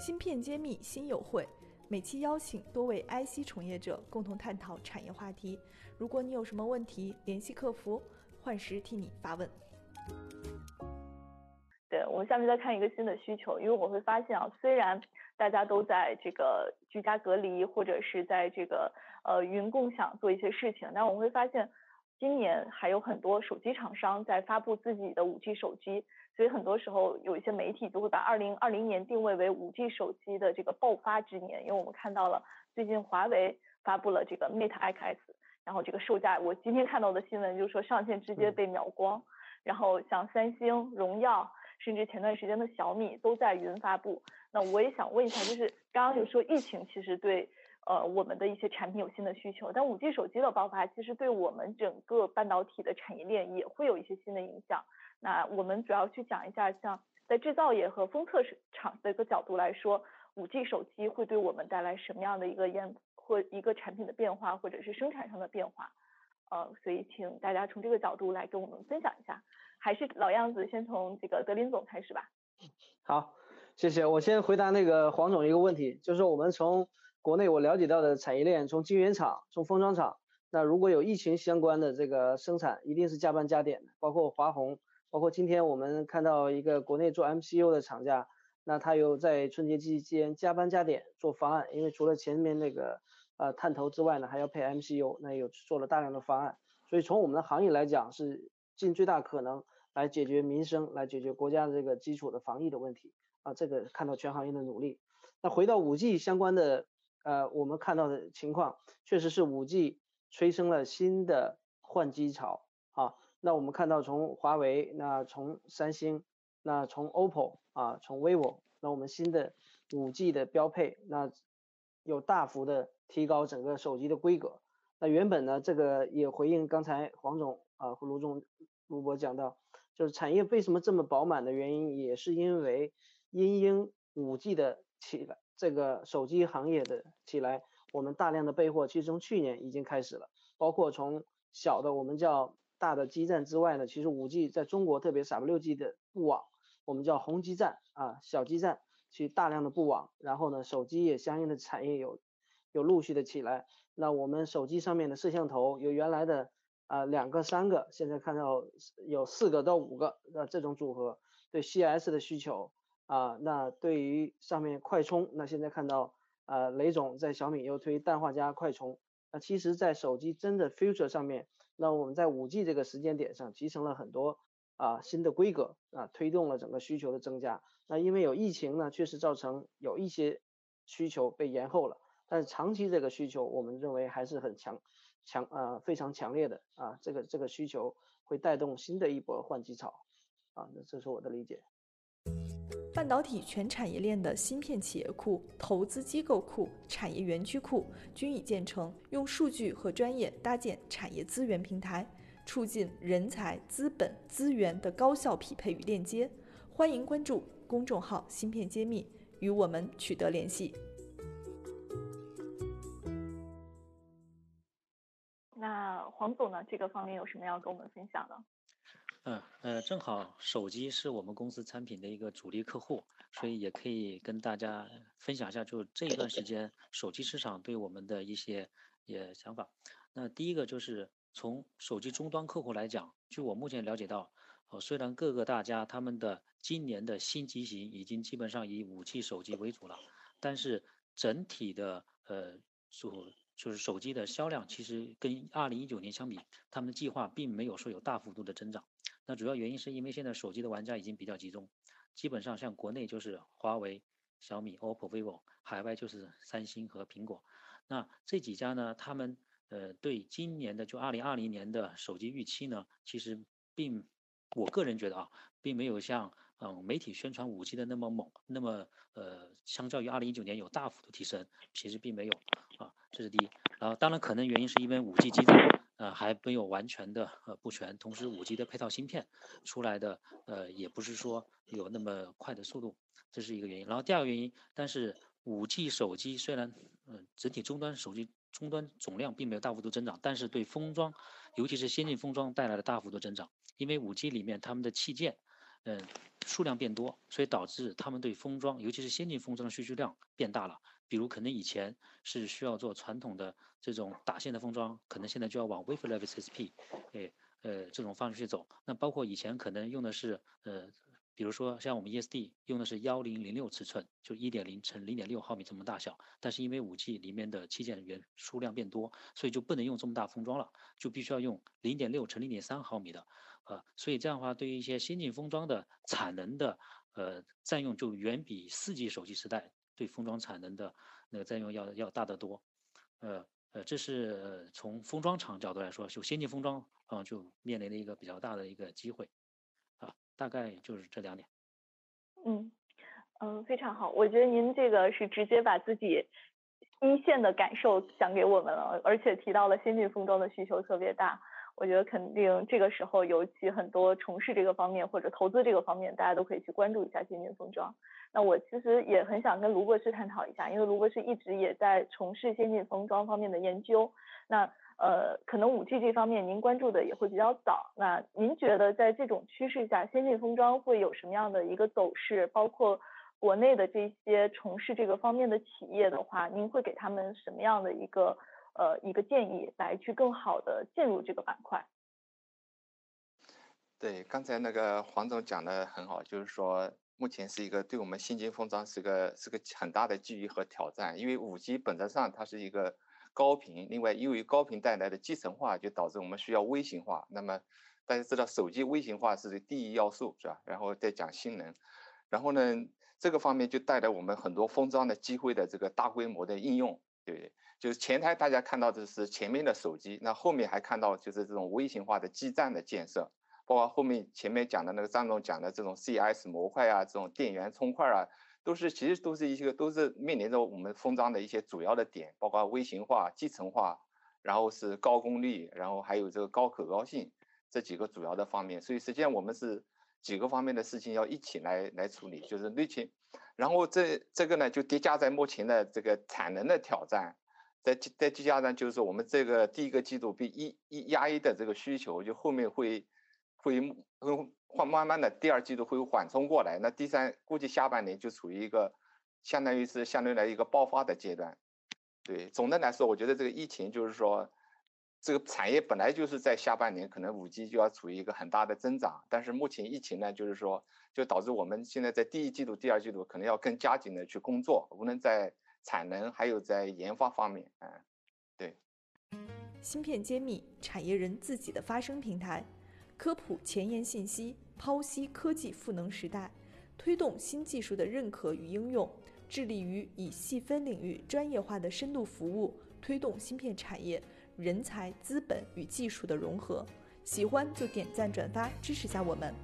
芯片揭秘新友会，每期邀请多位 IC 从业者共同探讨产业话题。如果你有什么问题，联系客服，幻时替你发问。对我们下面再看一个新的需求，因为我会发现啊，虽然大家都在这个居家隔离或者是在这个呃云共享做一些事情，但我会发现今年还有很多手机厂商在发布自己的五 G 手机，所以很多时候有一些媒体就会把二零二零年定位为五 G 手机的这个爆发之年，因为我们看到了最近华为发布了这个 Mate X，然后这个售价我今天看到的新闻就是说上线直接被秒光，然后像三星、荣耀。甚至前段时间的小米都在云发布，那我也想问一下，就是刚刚有说疫情其实对呃我们的一些产品有新的需求，但五 G 手机的爆发其实对我们整个半导体的产业链也会有一些新的影响。那我们主要去讲一下，像在制造业和封测厂的一个角度来说，五 G 手机会对我们带来什么样的一个研或一个产品的变化，或者是生产上的变化？呃，所以请大家从这个角度来跟我们分享一下。还是老样子，先从这个德林总开始吧。好，谢谢。我先回答那个黄总一个问题，就是我们从国内我了解到的产业链，从晶圆厂，从封装厂，那如果有疫情相关的这个生产，一定是加班加点的。包括华虹，包括今天我们看到一个国内做 MCU 的厂家，那他有在春节期间加班加点做方案，因为除了前面那个呃探头之外呢，还要配 MCU，那有做了大量的方案。所以从我们的行业来讲是。尽最大可能来解决民生，来解决国家的这个基础的防疫的问题啊，这个看到全行业的努力。那回到五 G 相关的，呃，我们看到的情况，确实是五 G 催生了新的换机潮啊。那我们看到从华为，那从三星，那从 OPPO 啊，从 vivo，那我们新的五 G 的标配，那有大幅的提高整个手机的规格。那原本呢，这个也回应刚才黄总啊和卢总。卢博讲到，就是产业为什么这么饱满的原因，也是因为因应五 G 的起来，这个手机行业的起来，我们大量的备货，其实从去年已经开始了。包括从小的我们叫大的基站之外呢，其实五 G 在中国特别三六 G 的布网，我们叫红基站啊，小基站去大量的布网，然后呢，手机也相应的产业有有陆续的起来。那我们手机上面的摄像头有原来的。啊，两个、三个，现在看到有四个到五个，那这种组合对 CS 的需求啊，那对于上面快充，那现在看到啊，雷总在小米又推氮化镓快充，那其实，在手机真的 future 上面，那我们在五 G 这个时间点上集成了很多啊新的规格啊，推动了整个需求的增加。那因为有疫情呢，确实造成有一些需求被延后了，但是长期这个需求，我们认为还是很强。强啊，非常强烈的啊，这个这个需求会带动新的一波换机潮啊，那这是我的理解。导体全产业链的芯片企业库、投资机构库、产业园区库均已建成，用数据和专业搭建产业资源平台，促进人才、资本、资源的高效匹配与链接。欢迎关注公众号“芯片揭秘”，与我们取得联系。那黄总呢，这个方面有什么要跟我们分享的？嗯呃，正好手机是我们公司产品的一个主力客户，所以也可以跟大家分享一下，就这一段时间手机市场对我们的一些也想法。那第一个就是从手机终端客户来讲，据我目前了解到，呃，虽然各个大家他们的今年的新机型已经基本上以五 G 手机为主了，但是整体的呃所就是手机的销量，其实跟二零一九年相比，他们的计划并没有说有大幅度的增长。那主要原因是因为现在手机的玩家已经比较集中，基本上像国内就是华为、小米、OPPO、vivo，海外就是三星和苹果。那这几家呢，他们呃对今年的就二零二零年的手机预期呢，其实并我个人觉得啊，并没有像。嗯，媒体宣传五 G 的那么猛，那么呃，相较于二零一九年有大幅度提升，其实并没有啊，这是第一。然后当然可能原因是因为五 G 基站呃还没有完全的呃布全，同时五 G 的配套芯片出来的呃也不是说有那么快的速度，这是一个原因。然后第二个原因，但是五 G 手机虽然嗯整体终端手机终端总量并没有大幅度增长，但是对封装，尤其是先进封装带来了大幅度增长，因为五 G 里面他们的器件。嗯，数量变多，所以导致他们对封装，尤其是先进封装的需求量变大了。比如可能以前是需要做传统的这种打线的封装，可能现在就要往 wafer level CSP，哎，呃，这种方式去走。那包括以前可能用的是呃。比如说，像我们 ESD 用的是幺零零六尺寸，就一点零乘零点六毫米这么大小。但是因为五 G 里面的器件元数量变多，所以就不能用这么大封装了，就必须要用零点六乘零点三毫米的。呃，所以这样的话，对于一些先进封装的产能的呃占用，就远比四 G 手机时代对封装产能的那个占用要要大得多。呃呃，这是从封装厂角度来说，就先进封装啊，就面临了一个比较大的一个机会。啊大概就是这两点。嗯嗯，非常好。我觉得您这个是直接把自己一线的感受讲给我们了，而且提到了先进封装的需求特别大。我觉得肯定这个时候，尤其很多从事这个方面或者投资这个方面，大家都可以去关注一下先进封装。那我其实也很想跟卢博士探讨一下，因为卢博士一直也在从事先进封装方面的研究。那呃，可能五 G 这方面您关注的也会比较早。那您觉得在这种趋势下，先进封装会有什么样的一个走势？包括国内的这些从事这个方面的企业的话，您会给他们什么样的一个呃一个建议，来去更好的进入这个板块？对，刚才那个黄总讲的很好，就是说目前是一个对我们先进封装是个是个很大的机遇和挑战，因为五 G 本质上它是一个。高频，另外由于高频带来的集成化，就导致我们需要微型化。那么大家知道，手机微型化是第一要素，是吧？然后再讲性能，然后呢，这个方面就带来我们很多封装的机会的这个大规模的应用，对不对？就是前台大家看到的是前面的手机，那后面还看到就是这种微型化的基站的建设，包括后面前面讲的那个张总讲的这种 CS 模块啊，这种电源充块啊。都是其实都是一些都是面临着我们封装的一些主要的点，包括微型化、集成化，然后是高功率，然后还有这个高可靠性这几个主要的方面。所以实际上我们是几个方面的事情要一起来来处理，就是内勤。然后这这个呢就叠加在目前的这个产能的挑战，在在叠加上就是我们这个第一个季度被一一压抑的这个需求，就后面会会会。缓慢慢的，第二季度会缓冲过来，那第三估计下半年就处于一个，相当于是相对来一个爆发的阶段。对，总的来说，我觉得这个疫情就是说，这个产业本来就是在下半年可能五 G 就要处于一个很大的增长，但是目前疫情呢，就是说就导致我们现在在第一季度、第二季度可能要更加紧的去工作，无论在产能还有在研发方面，嗯，对。芯片揭秘，产业人自己的发声平台。科普前沿信息，剖析科技赋能时代，推动新技术的认可与应用，致力于以细分领域专业化的深度服务，推动芯片产业人才、资本与技术的融合。喜欢就点赞转发支持下我们。